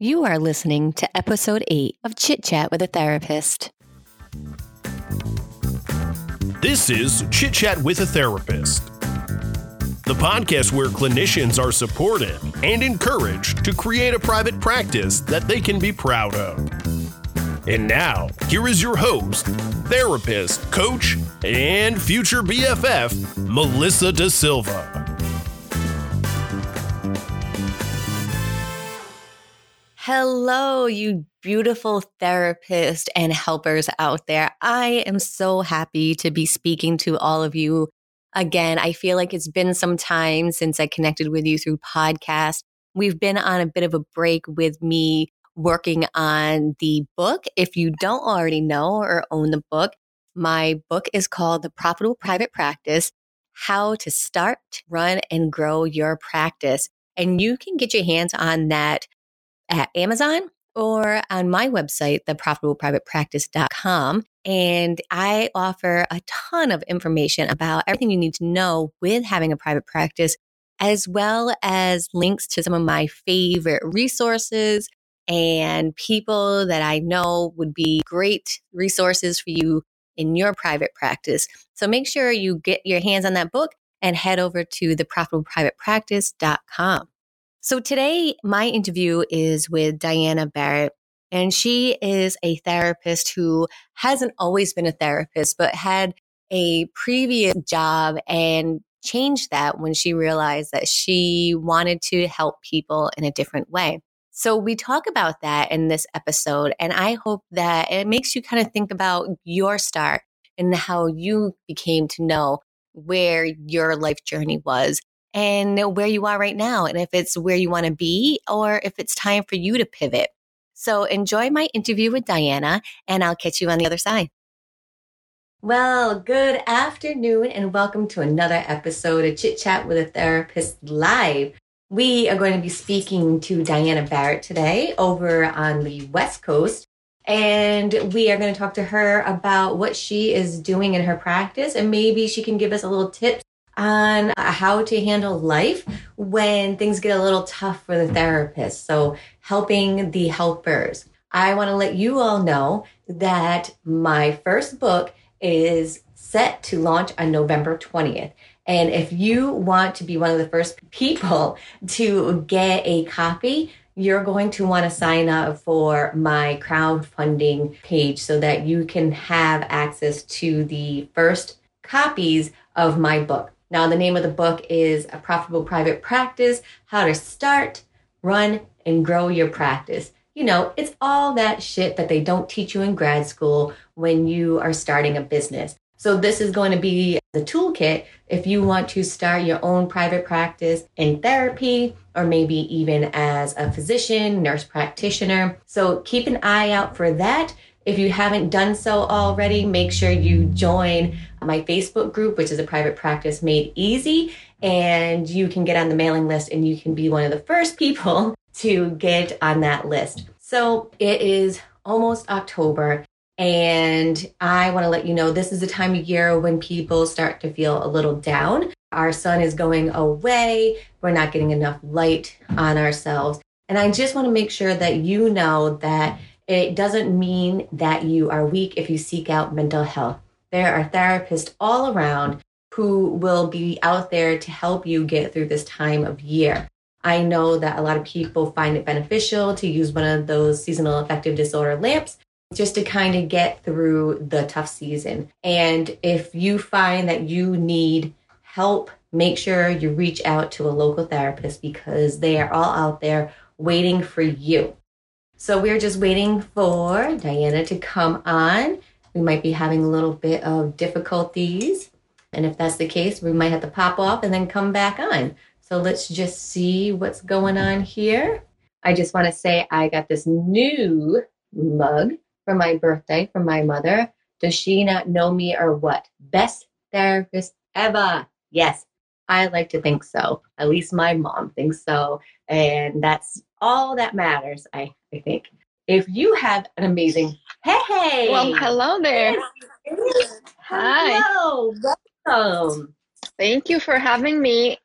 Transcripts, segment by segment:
You are listening to episode 8 of Chit Chat with a Therapist. This is Chit Chat with a Therapist, the podcast where clinicians are supported and encouraged to create a private practice that they can be proud of. And now, here is your host, therapist, coach, and future BFF, Melissa Da Silva. Hello, you beautiful therapists and helpers out there. I am so happy to be speaking to all of you again. I feel like it's been some time since I connected with you through podcast. We've been on a bit of a break with me working on the book. If you don't already know or own the book, my book is called The Profitable Private Practice How to Start, Run, and Grow Your Practice. And you can get your hands on that at Amazon or on my website, theprofitableprivatepractice.com. And I offer a ton of information about everything you need to know with having a private practice, as well as links to some of my favorite resources and people that I know would be great resources for you in your private practice. So make sure you get your hands on that book and head over to theprofitableprivatepractice.com. So today, my interview is with Diana Barrett, and she is a therapist who hasn't always been a therapist, but had a previous job and changed that when she realized that she wanted to help people in a different way. So we talk about that in this episode, and I hope that it makes you kind of think about your start and how you became to know where your life journey was and where you are right now, and if it's where you want to be or if it's time for you to pivot. So enjoy my interview with Diana, and I'll catch you on the other side. Well, good afternoon, and welcome to another episode of Chit Chat with a Therapist Live. We are going to be speaking to Diana Barrett today over on the West Coast. And we are going to talk to her about what she is doing in her practice. And maybe she can give us a little tips on uh, how to handle life when things get a little tough for the therapist. So, helping the helpers. I want to let you all know that my first book is set to launch on November 20th. And if you want to be one of the first people to get a copy, you're going to want to sign up for my crowdfunding page so that you can have access to the first copies of my book. Now, the name of the book is A Profitable Private Practice How to Start, Run, and Grow Your Practice. You know, it's all that shit that they don't teach you in grad school when you are starting a business. So, this is going to be the toolkit if you want to start your own private practice in therapy or maybe even as a physician, nurse practitioner. So, keep an eye out for that. If you haven't done so already, make sure you join my Facebook group, which is a private practice made easy. And you can get on the mailing list and you can be one of the first people to get on that list. So it is almost October. And I want to let you know this is a time of year when people start to feel a little down. Our sun is going away. We're not getting enough light on ourselves. And I just want to make sure that you know that it doesn't mean that you are weak if you seek out mental health. There are therapists all around who will be out there to help you get through this time of year. I know that a lot of people find it beneficial to use one of those seasonal affective disorder lamps just to kind of get through the tough season. And if you find that you need help, make sure you reach out to a local therapist because they are all out there waiting for you. So we're just waiting for Diana to come on. We might be having a little bit of difficulties. And if that's the case, we might have to pop off and then come back on. So let's just see what's going on here. I just want to say I got this new mug for my birthday from my mother. Does she not know me or what? Best therapist ever. Yes, I like to think so. At least my mom thinks so. And that's all that matters, I, I think. If you have an amazing hey, hey. well, hello there. Hi. Hello, welcome. Thank you for having me.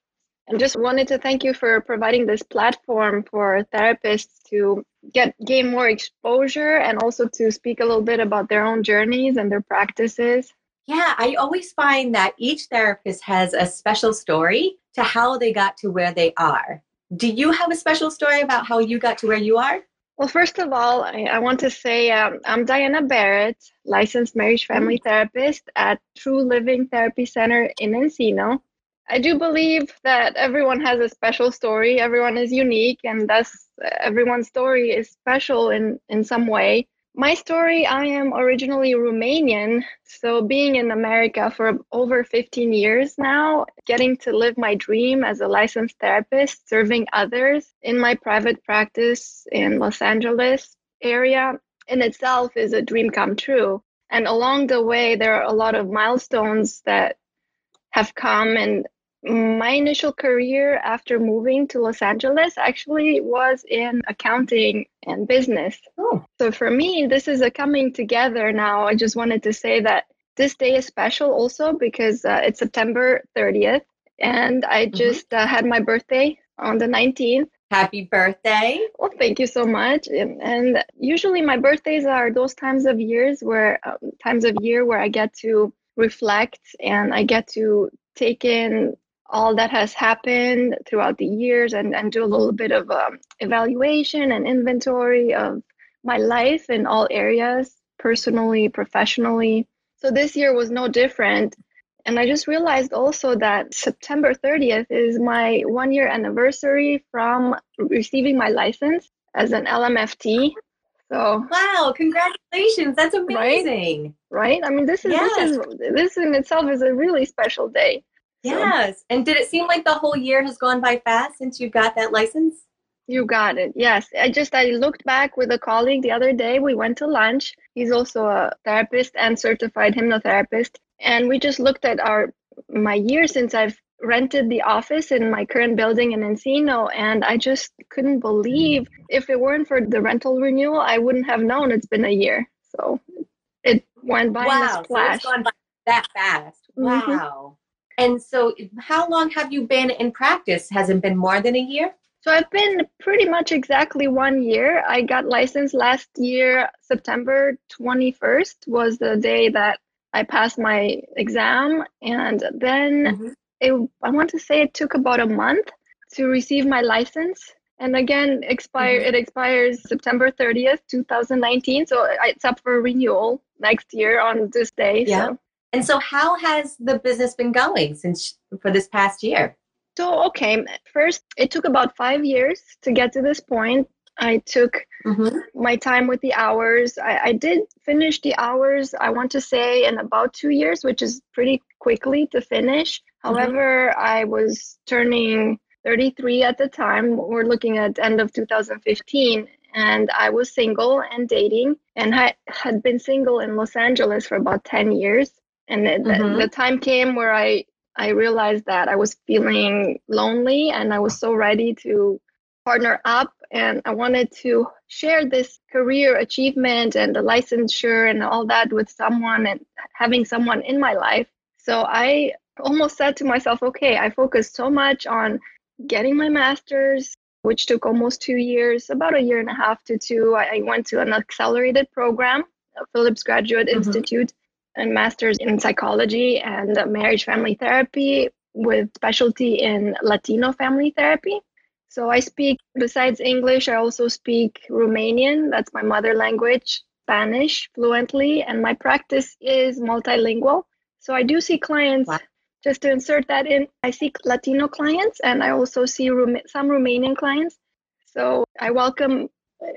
I just wanted to thank you for providing this platform for therapists to get gain more exposure and also to speak a little bit about their own journeys and their practices. Yeah, I always find that each therapist has a special story to how they got to where they are. Do you have a special story about how you got to where you are? Well, first of all, I, I want to say um, I'm Diana Barrett, licensed marriage family mm-hmm. therapist at True Living Therapy Center in Encino. I do believe that everyone has a special story. Everyone is unique, and thus everyone's story is special in, in some way. My story I am originally Romanian, so being in America for over 15 years now, getting to live my dream as a licensed therapist, serving others in my private practice in Los Angeles area in itself is a dream come true. And along the way, there are a lot of milestones that have come and my initial career after moving to Los Angeles actually was in accounting and business. Oh. So for me, this is a coming together now. I just wanted to say that this day is special also because uh, it's September 30th and I mm-hmm. just mm-hmm. uh, had my birthday on the 19th. Happy birthday. Well, thank you so much. And, and usually my birthdays are those times of years where um, times of year where I get to reflect and I get to take in all that has happened throughout the years and, and do a little bit of um, evaluation and inventory of my life in all areas, personally, professionally. So this year was no different. And I just realized also that September 30th is my one year anniversary from receiving my license as an LMFT. So wow, congratulations. That's amazing. Right? right? I mean this is yes. this is this in itself is a really special day. Yes. And did it seem like the whole year has gone by fast since you got that license? You got it. Yes. I just I looked back with a colleague the other day. We went to lunch. He's also a therapist and certified hypnotherapist. And we just looked at our my year since I've rented the office in my current building in Encino and I just couldn't believe if it weren't for the rental renewal, I wouldn't have known it's been a year. So it went by wow, in a flash. So it's gone by that fast. Mm-hmm. And so, how long have you been in practice? Has it been more than a year? So, I've been pretty much exactly one year. I got licensed last year, September 21st was the day that I passed my exam. And then mm-hmm. it, I want to say it took about a month to receive my license. And again, expire mm-hmm. it expires September 30th, 2019. So it's up for renewal next year on this day. Yeah. So and so, how has the business been going since for this past year? So, okay, first, it took about five years to get to this point. I took mm-hmm. my time with the hours. I, I, did finish the hours, I want to say, in about two years, which is pretty quickly to finish. Mm-hmm. However, I was turning 33 at the time. We're looking at end of 2015. And I was single and dating and I had been single in Los Angeles for about 10 years and the, mm-hmm. the, time came where i i realized that i was feeling lonely and i was so ready to partner up and i wanted to share this career achievement and the licensure and all that with someone and having someone in my life so i almost said to myself okay i focused so much on getting my master's which took almost two years about a year and a half to two i, I went to an accelerated program phillips graduate mm-hmm. institute and master's in psychology and marriage family therapy with specialty in Latino family therapy. So I speak, besides English, I also speak Romanian, that's my mother language, Spanish fluently, and my practice is multilingual. So I do see clients, wow. just to insert that in, I see Latino clients and I also see some Romanian clients. So I welcome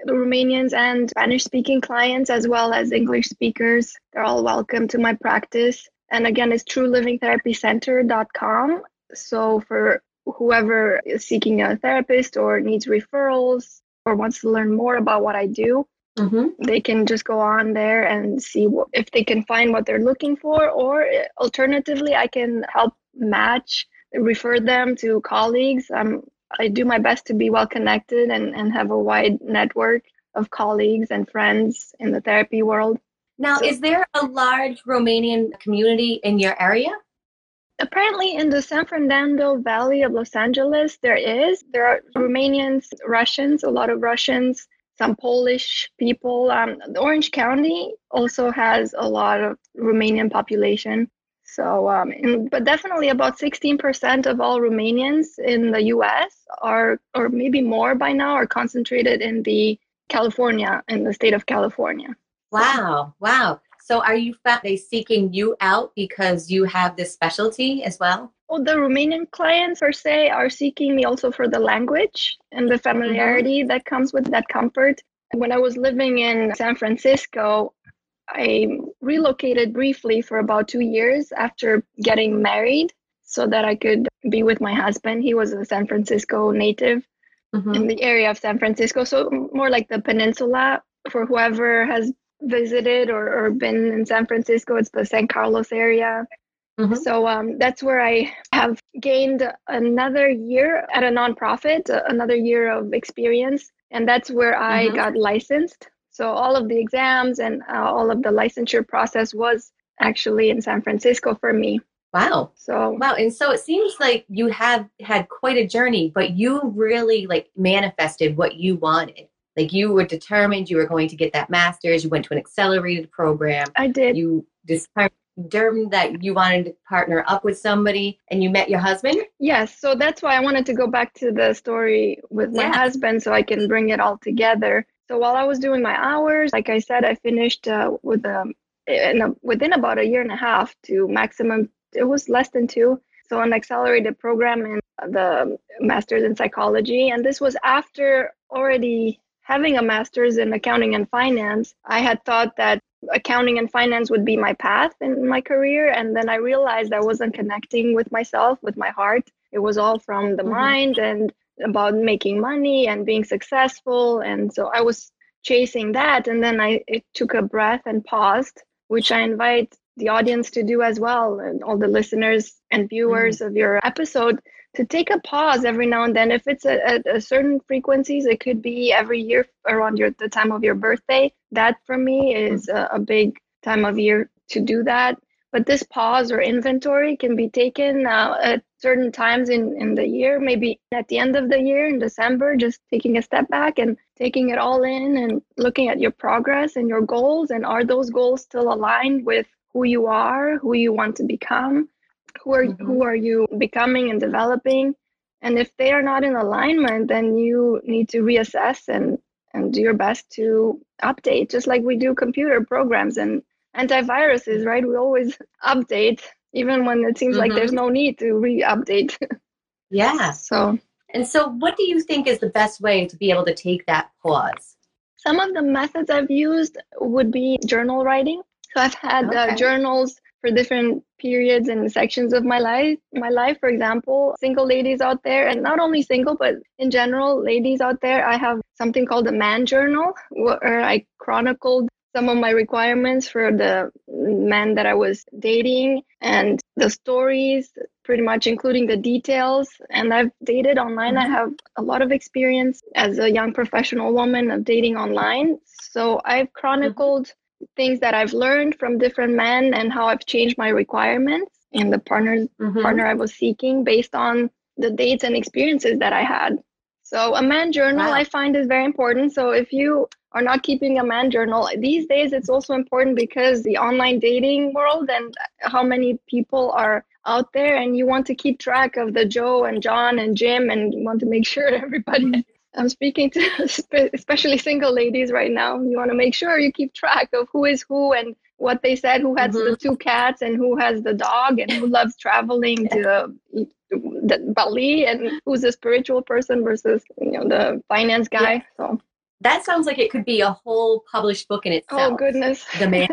the Romanians and Spanish speaking clients, as well as English speakers. They're all welcome to my practice. And again, it's truelivingtherapycenter.com. So for whoever is seeking a therapist or needs referrals or wants to learn more about what I do, mm-hmm. they can just go on there and see what, if they can find what they're looking for. Or alternatively, I can help match, refer them to colleagues. I'm I do my best to be well connected and, and have a wide network of colleagues and friends in the therapy world. Now, so, is there a large Romanian community in your area? Apparently, in the San Fernando Valley of Los Angeles, there is. There are Romanians, Russians, a lot of Russians, some Polish people. Um, Orange County also has a lot of Romanian population. So, um, in, but definitely about 16% of all Romanians in the US are, or maybe more by now, are concentrated in the California, in the state of California. Wow. Wow. So are you they seeking you out because you have this specialty as well? Well, the Romanian clients per se are seeking me also for the language and the familiarity mm-hmm. that comes with that comfort. When I was living in San Francisco, I relocated briefly for about two years after getting married so that I could be with my husband. He was a San Francisco native mm-hmm. in the area of San Francisco, so more like the peninsula. For whoever has visited or, or been in San Francisco, it's the San Carlos area. Mm-hmm. So um, that's where I have gained another year at a nonprofit, another year of experience. And that's where I mm-hmm. got licensed. So all of the exams and uh, all of the licensure process was actually in San Francisco for me. Wow. So wow, and so it seems like you have had quite a journey, but you really like manifested what you wanted. Like you were determined you were going to get that master's. You went to an accelerated program. I did. You determined that you wanted to partner up with somebody and you met your husband? Yes. So that's why I wanted to go back to the story with my yeah. husband so I can bring it all together. So while I was doing my hours, like I said, I finished uh, with um, a, within about a year and a half to maximum, it was less than two. So an accelerated program in the master's in psychology. And this was after already having a master's in accounting and finance, I had thought that accounting and finance would be my path in my career. And then I realized I wasn't connecting with myself, with my heart. It was all from the mm-hmm. mind and about making money and being successful. And so I was chasing that. And then I took a breath and paused, which I invite the audience to do as well, and all the listeners and viewers mm-hmm. of your episode to take a pause every now and then. If it's at a, a, certain frequencies, it could be every year around your the time of your birthday. That for me is a, a big time of year to do that. But this pause or inventory can be taken uh, at certain times in, in the year, maybe at the end of the year in December, just taking a step back and taking it all in and looking at your progress and your goals. And are those goals still aligned with who you are, who you want to become? who are mm-hmm. who are you becoming and developing and if they are not in alignment then you need to reassess and and do your best to update just like we do computer programs and antiviruses right? We always update even when it seems mm-hmm. like there's mm-hmm. no need to re-update. Yeah so. And so what do you think is the best way to be able to take that pause? Some of the methods i've used would be journal writing. So i've had uh, okay. uh, journals for different periods and sections of my life my life. For example single ladies out there and not only single but in general ladies out there i have something called a man journal where i chronicled some of my requirements for the men that i was dating and the stories pretty much including the details and i've dated online i mm-hmm. have a lot of experience as a young professional woman of dating online so i've chronicled mm-hmm things that I've learned from different men and how I've changed my requirements and the partner mm-hmm. partner I was seeking based on the dates and experiences that I had. So a man journal wow. I find is very important. So if you are not keeping a man journal these days, it's also important because the online dating world and how many people are out there, and you want to keep track of the Joe and John and Jim, and you want to make sure everybody mm-hmm. I'm speaking to especially single ladies right now. You want to make sure you keep track of who is who and what they said, who has mm-hmm. the two cats and who has the dog and who loves traveling to the Bali and who's a spiritual person versus you know the finance guy. Yeah. So that sounds like it could be a whole published book in oh, itself. Oh goodness, the man.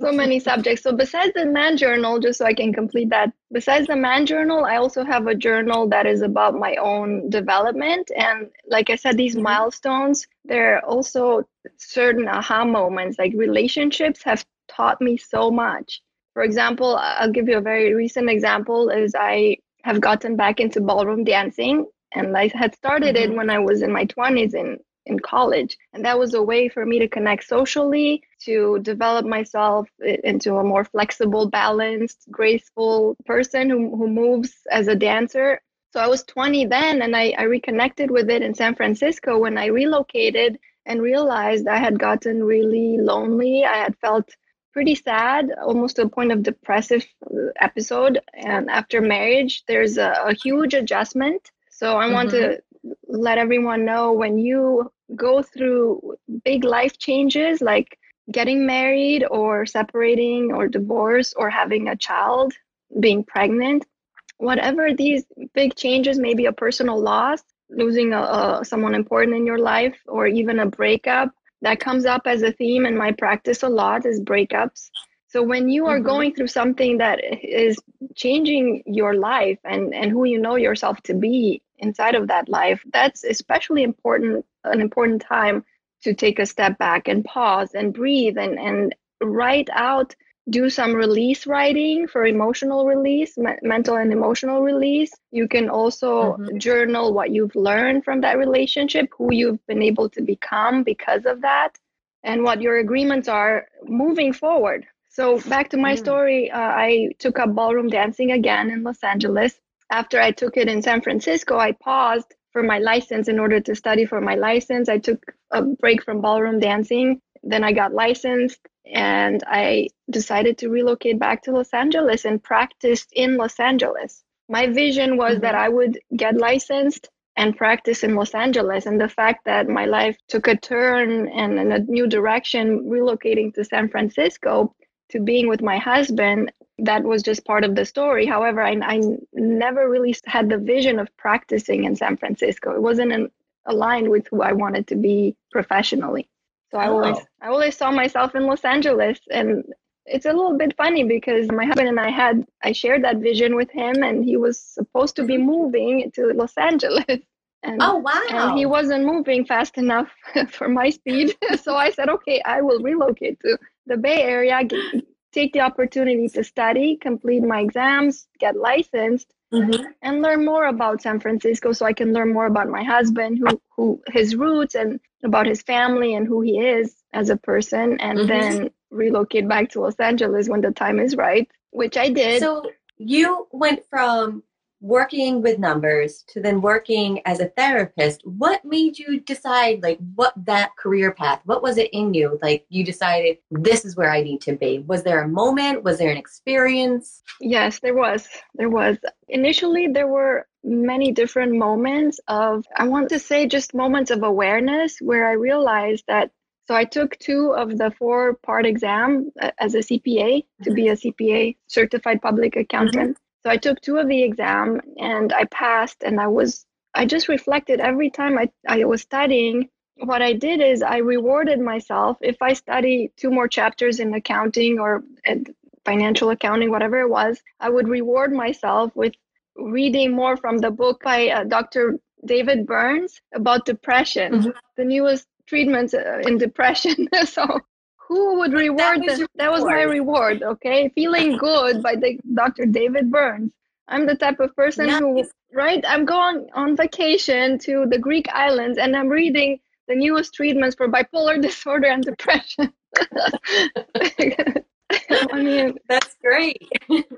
so many subjects. So besides the man journal, just so I can complete that, besides the man journal, I also have a journal that is about my own development. And like I said, these mm-hmm. milestones, there are also certain aha moments, like relationships have taught me so much. For example, I'll give you a very recent example is I have gotten back into ballroom dancing and I had started mm-hmm. it when I was in my 20s in in college. And that was a way for me to connect socially, to develop myself into a more flexible, balanced, graceful person who, who moves as a dancer. So I was 20 then, and I, I reconnected with it in San Francisco when I relocated and realized I had gotten really lonely. I had felt pretty sad, almost to a point of depressive uh, episode. And after marriage, there's a, a huge adjustment. So I mm-hmm. want to mm-hmm. let everyone know when you go through big life changes like getting married or separating or divorce or having a child, being pregnant, whatever these big changes, maybe a personal loss, losing a, a, someone important in your life, or even a breakup, that comes up as a theme in my practice a lot is breakups. So when you are mm-hmm. going through something that is changing your life and, and who you know yourself to be inside of that life, that's especially important, an important time to take a step back and pause and breathe and, and write out do some release writing for emotional release me- mental and emotional release you can also mm-hmm. journal what you've learned from that relationship who you've been able to become because of that and what your agreements are moving forward so back to my mm. story uh, i took up ballroom dancing again in los angeles after i took it in san francisco i paused for my license in order to study for my license. I took a break from ballroom dancing. Then I got licensed and I decided to relocate back to Los Angeles and practiced in Los Angeles. My vision was mm-hmm. that I would get licensed and practice in Los Angeles. And the fact that my life took a turn and in a new direction, relocating to San Francisco to being with my husband, that was just part of the story. However, I, I never really had the vision of practicing in San Francisco. It wasn't an, aligned with who I wanted to be professionally. So I oh. always I always saw myself in Los Angeles and it's a little bit funny because my husband and I had I shared that vision with him and he was supposed to be moving to Los Angeles. And, oh wow! And he wasn't moving fast enough for my speed, so I said, "Okay, I will relocate to the Bay Area, take the opportunity to study, complete my exams, get licensed, mm-hmm. and learn more about San Francisco so I can learn more about my husband, who, who his roots and about his family and who he is as a person, and mm-hmm. then relocate back to Los Angeles when the time is right, which I did. So you went from working with numbers to then working as a therapist what made you decide like what that career path what was it in you? Like you decided this is where i need to be. Was there a moment? Was there an experience? Yes there was. There was. Initially there were many different moments of i want to say just moments of awareness where i realized that so I took two of the four part exam uh, as a CPA to be a CPA certified public accountant. Mm-hmm. So I took two of the exam and I passed and I was I just reflected every time I, I was studying. What I did is I rewarded myself if I study two more chapters in accounting or financial accounting, whatever it was, I would reward myself with reading more from the book by uh, Dr. David Burns about depression, mm-hmm. the newest treatments uh, in depression. so who would reward that? Was, that was my reward. Okay, feeling good by the Dr. David Burns. I'm the type of person yeah. who, right? I'm going on vacation to the Greek islands and I'm reading the newest treatments for bipolar disorder and depression. I mean, that's great.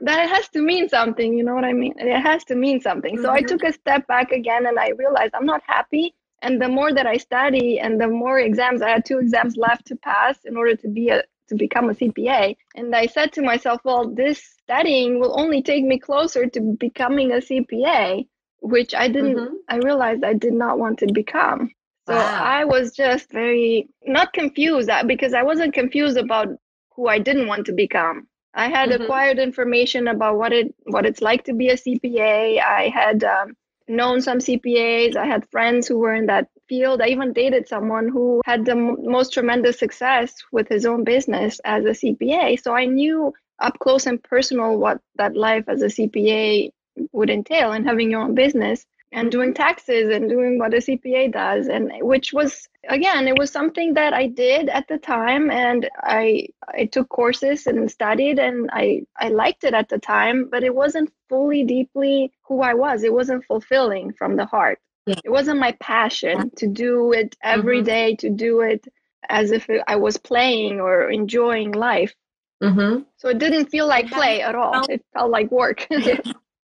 that has to mean something. You know what I mean? It has to mean something. Mm-hmm. So I mm-hmm. took a step back again and I realized I'm not happy and the more that i study and the more exams i had two exams left to pass in order to be a to become a cpa and i said to myself well this studying will only take me closer to becoming a cpa which i didn't mm-hmm. i realized i did not want to become so wow. i was just very not confused uh, because i wasn't confused about who i didn't want to become i had mm-hmm. acquired information about what it what it's like to be a cpa i had um, known some CPAs. I had friends who were in that field. I even dated someone who had the m- most tremendous success with his own business as a CPA. So I knew up close and personal what that life as a CPA would entail and having your own business and doing taxes and doing what a CPA does and which was again it was something that I did at the time and I I took courses and studied and I I liked it at the time but it wasn't fully deeply who I was it wasn't fulfilling from the heart yeah. it wasn't my passion to do it every mm-hmm. day, to do it as if I was playing or enjoying life mm-hmm. so it didn't feel like play at all it felt like work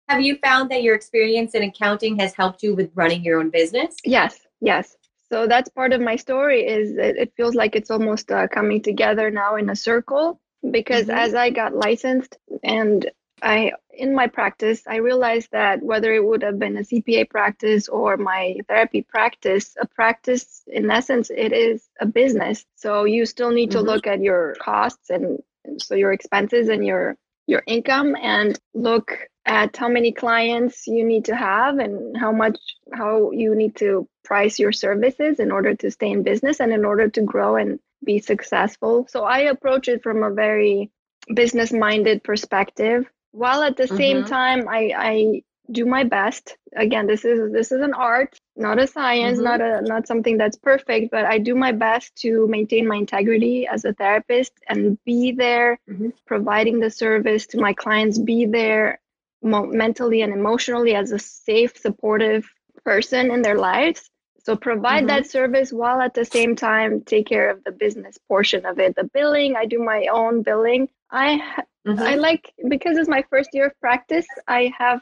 Have you found that your experience in accounting has helped you with running your own business? Yes, yes. So that's part of my story is it, it feels like it's almost uh, coming together now in a circle because mm-hmm. as I got licensed and I in my practice, I realized that whether it would have been a CPA practice or my therapy practice, a practice in essence, it is a business. So you still need to mm-hmm. look at your costs and so your expenses and your your income and look at how many clients you need to have and how much how you need to price your services in order to stay in business and in order to grow and be successful. So I approach it from a very business minded perspective while at the mm-hmm. same time I, I do my best again this is this is an art not a science mm-hmm. not a not something that's perfect but i do my best to maintain my integrity as a therapist and be there mm-hmm. providing the service to my clients be there mo- mentally and emotionally as a safe supportive person in their lives so provide mm-hmm. that service while at the same time take care of the business portion of it the billing i do my own billing i Mm-hmm. I like because it's my first year of practice. I have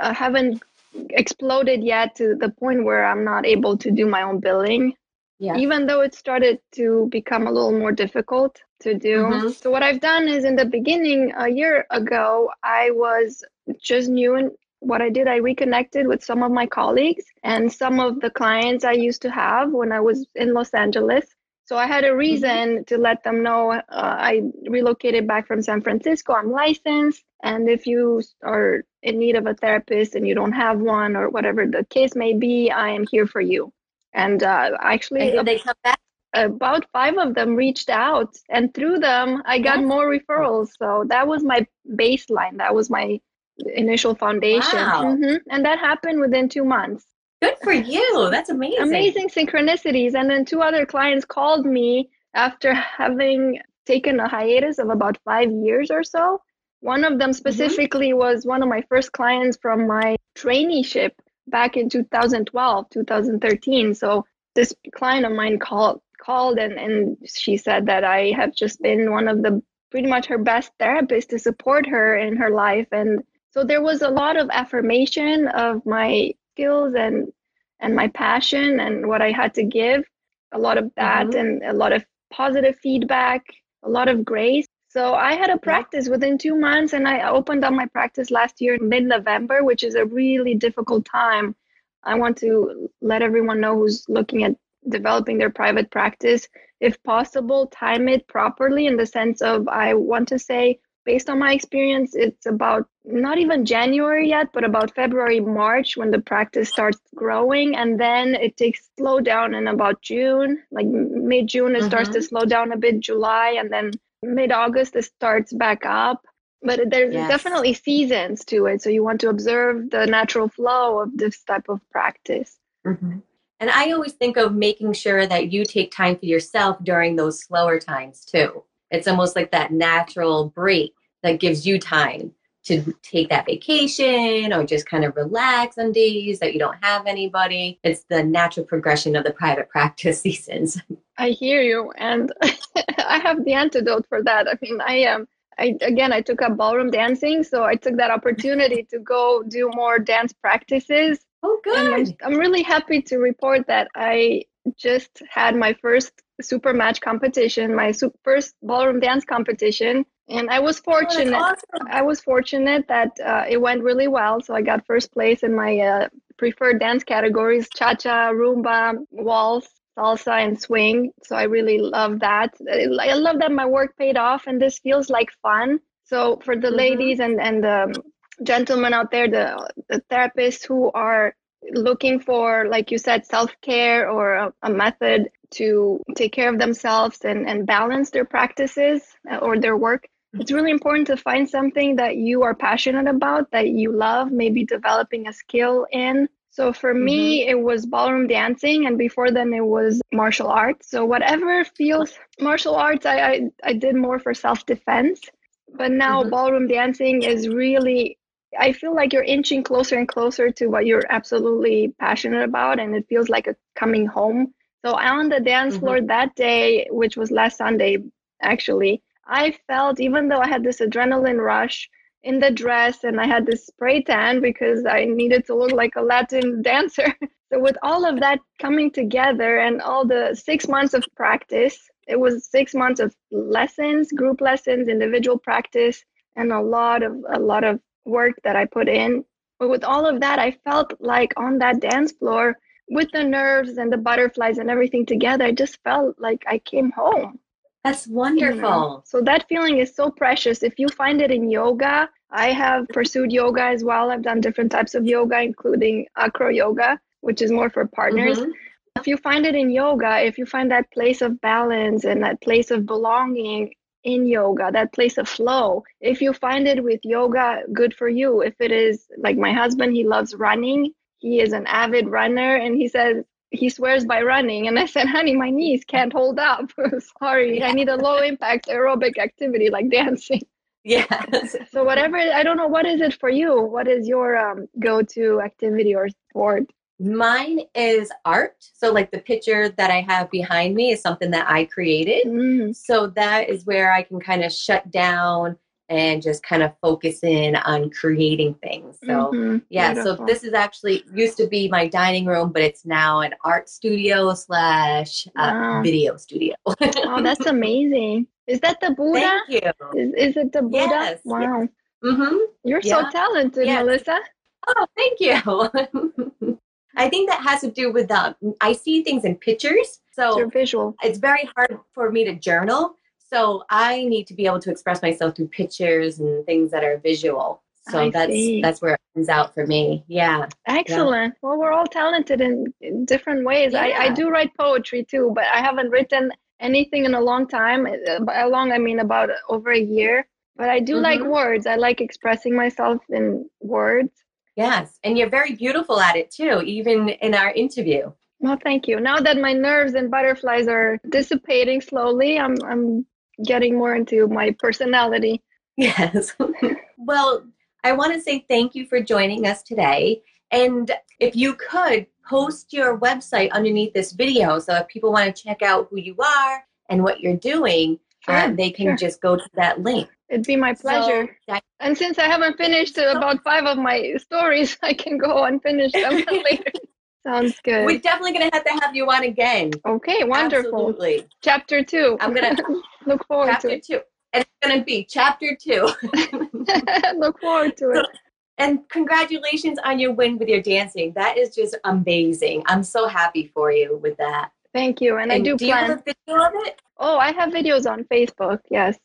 I haven't exploded yet to the point where I'm not able to do my own billing. Yeah. Even though it started to become a little more difficult to do. Mm-hmm. So what I've done is in the beginning a year ago I was just new and what I did, I reconnected with some of my colleagues and some of the clients I used to have when I was in Los Angeles. So I had a mm-hmm. reason to let them know uh, I relocated back from San Francisco. I'm licensed. And if you are in need of a therapist and you don't have one or whatever the case may be, I am here for you. And uh, actually, and they come back? about five of them reached out. And through them, I got yes. more referrals. So that was my baseline. That was my initial foundation. Wow. Mm-hmm. And that happened within two months. Good for you. That's amazing. Amazing synchronicities. And then two other clients called me after having taken a hiatus of about five years or so. One of them mm-hmm. specifically mm-hmm. was one of my first clients from my traineeship back in 2012, 2013. So this client of mine called called and, and she said that I have just been one of the pretty much her best therapist to support her in her life. And so there was a lot of affirmation of my skills and and my passion and what I had to give. A lot of that mm-hmm. and a lot of positive feedback, a lot of grace. So I had a practice within two months and I opened up my practice last year in mid November, which is a really difficult time. I want to let everyone know who's looking at developing their private practice, if possible, time it properly in the sense of I want to say based on my experience, it's about not even January yet, but about February, March when the practice starts growing. And then it takes slow down in about June, like mid June, it mm-hmm. starts to mm-hmm. slow down a bit, July, and then mid August, it starts back up. But there's yes. definitely seasons to it. So you want to observe the natural flow of this type of practice. Mm-hmm. And I always think of making sure that you take time for yourself during those slower times too. It's almost like that natural break that gives you time to take that vacation or just kind of relax on days that you don't have anybody. It's the natural progression of the private practice seasons. I hear you. And I have the antidote for that. I mean, I am. Um, I, again, I took up ballroom dancing, so I took that opportunity to go do more dance practices. Oh, good. I'm, I'm really happy to report that I just had my first super match competition, my super, first ballroom dance competition, and I was oh, fortunate. Oh, awesome. I was fortunate that uh, it went really well. So I got first place in my uh, preferred dance categories: cha cha, rumba, waltz, salsa, and swing. So I really love that. I love that my work paid off, and this feels like fun. So for the mm-hmm. ladies and and the gentlemen out there, the the therapists who are looking for, like you said, self care or a, a, method to take care of themselves and, and balance their practices uh, or their work, it's really important to find something that you are passionate about, that you love, maybe developing a skill in. So for mm-hmm. me, it was ballroom dancing, and before then, it was martial arts. So whatever feels martial arts, I I, I did more for self defense. But now mm-hmm. ballroom dancing is really I feel like you're inching closer and closer to what you're absolutely passionate about, and it feels like a coming home. So on the dance mm-hmm. floor that day, which was last Sunday, actually, I felt even though I had this adrenaline rush, in the dress and I had this spray tan because I needed to look like a Latin dancer. so, with all of that coming together and all the six months of practice, it was six months of lessons, group lessons, individual practice, and a lot of a lot of work that I put in. But with all of that, I felt like on that dance floor, with the nerves and the butterflies and everything together, I just felt like I came home. That's wonderful. You know? So that feeling is so precious. If you find it in yoga, I have pursued yoga as well. I've done different types of yoga, including acro yoga, which is more for partners. Mm-hmm. If you find it in yoga, if you find that place of balance and that place of belonging in yoga, that place of flow, if you find it with yoga, good for you. If it is like my husband, he loves running. He is an avid runner and he says he swears by running. And I said, honey, my knees can't hold up. Sorry, I need a low impact aerobic activity like dancing. Yeah. so whatever, I don't know, what is it for you? What is your um, go-to activity or sport? Mine is art. So, like the picture that I have behind me is something that I created. Mm. So, that is where I can kind of shut down and just kind of focus in on creating things. So, mm-hmm. yeah, Beautiful. so this is actually used to be my dining room, but it's now an art studio slash uh, wow. video studio. oh, that's amazing. Is that the Buddha? Thank you. Is, is it the Buddha? Yes. Wow. Yes. Mm-hmm. You're yeah. so talented, yes. Melissa. Oh, thank you. I think that has to do with the, I see things in pictures. So You're visual. It's very hard for me to journal. So I need to be able to express myself through pictures and things that are visual. So I that's see. that's where it comes out for me. Yeah. Excellent. Yeah. Well, we're all talented in, in different ways. Yeah. I, I do write poetry too, but I haven't written anything in a long time. Uh, by long, I mean about over a year. But I do mm-hmm. like words. I like expressing myself in words. Yes. And you're very beautiful at it too, even in our interview. Well, thank you. Now that my nerves and butterflies are dissipating slowly, I'm I'm getting more into my personality. Yes. well, I want to say thank you for joining us today. And if you could post your website underneath this video so if people want to check out who you are and what you're doing, sure, uh, they can sure. just go to that link. It'd be my pleasure. So, that, and since I haven't finished about five of my stories, I can go and finish them later. Sounds good. We're definitely going to have to have you on again. Okay, wonderful. Absolutely. Chapter two. I'm going to look forward chapter to it. two. And it's going to be chapter two. look forward to it. and congratulations on your win with your dancing. That is just amazing. I'm so happy for you with that. Thank you. And, and I do, do plan. you have a video of it? Oh, I have videos on Facebook. Yes.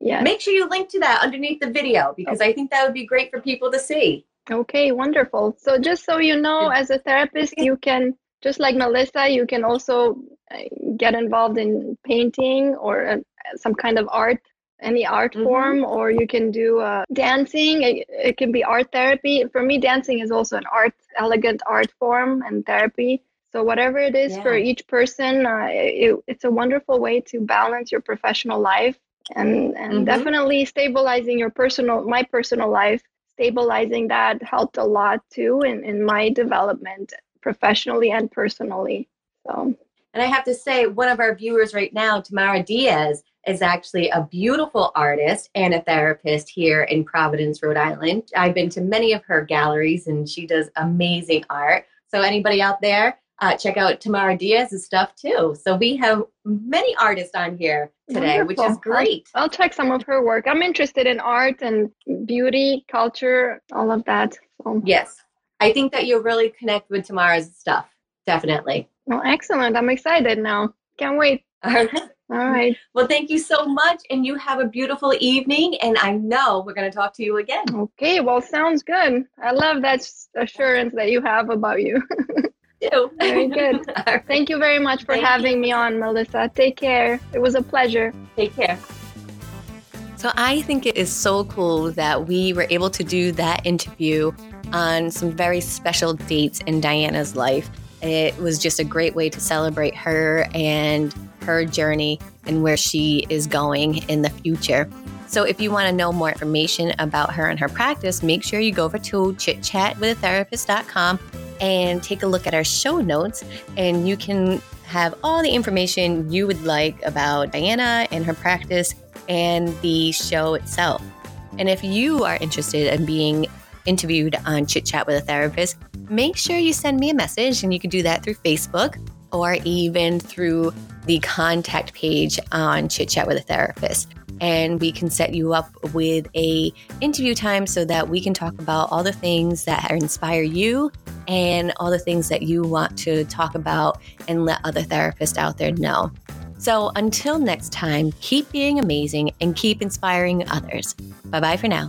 Yes. Make sure you link to that underneath the video because okay. I think that would be great for people to see. Okay, wonderful. So just so you know, as a therapist, you can just like Melissa, you can also uh, get involved in painting or uh, some kind of art, any art mm-hmm. form, or you can do uh, dancing. It, it, can be art therapy. For me, dancing is also an art, elegant art form and therapy. So whatever it is yeah. for each person, uh, it, it's a wonderful way to balance your professional life and and mm-hmm. definitely stabilizing your personal my personal life stabilizing that helped a lot too in, in my development professionally and personally. So and I have to say, one of our viewers right now, Tamara Diaz, is actually a beautiful artist and a therapist here in Providence, Rhode Island. I've been to many of her galleries and she does amazing art. So, anybody out there, uh, check out Tamara Diaz's stuff too. So, we have many artists on here today, Wonderful. which is great. I'll, I'll check some of her work. I'm interested in art and beauty, culture, all of that. So. Yes. I think that you'll really connect with Tamara's stuff. Definitely. Well, excellent. I'm excited now. Can't wait. All right. All right. Well, thank you so much. And you have a beautiful evening. And I know we're going to talk to you again. Okay. Well, sounds good. I love that assurance that you have about you. too. Very good. right. Thank you very much for Thank having you. me on, Melissa. Take care. It was a pleasure. Take care. So I think it is so cool that we were able to do that interview on some very special dates in Diana's life. It was just a great way to celebrate her and her journey and where she is going in the future. So, if you want to know more information about her and her practice, make sure you go over to chitchatwithatherapist.com and take a look at our show notes, and you can have all the information you would like about Diana and her practice and the show itself. And if you are interested in being interviewed on Chit Chat with a Therapist, make sure you send me a message and you can do that through Facebook or even through the contact page on Chit Chat with a Therapist. And we can set you up with a interview time so that we can talk about all the things that inspire you and all the things that you want to talk about and let other therapists out there know. So until next time, keep being amazing and keep inspiring others. Bye bye for now.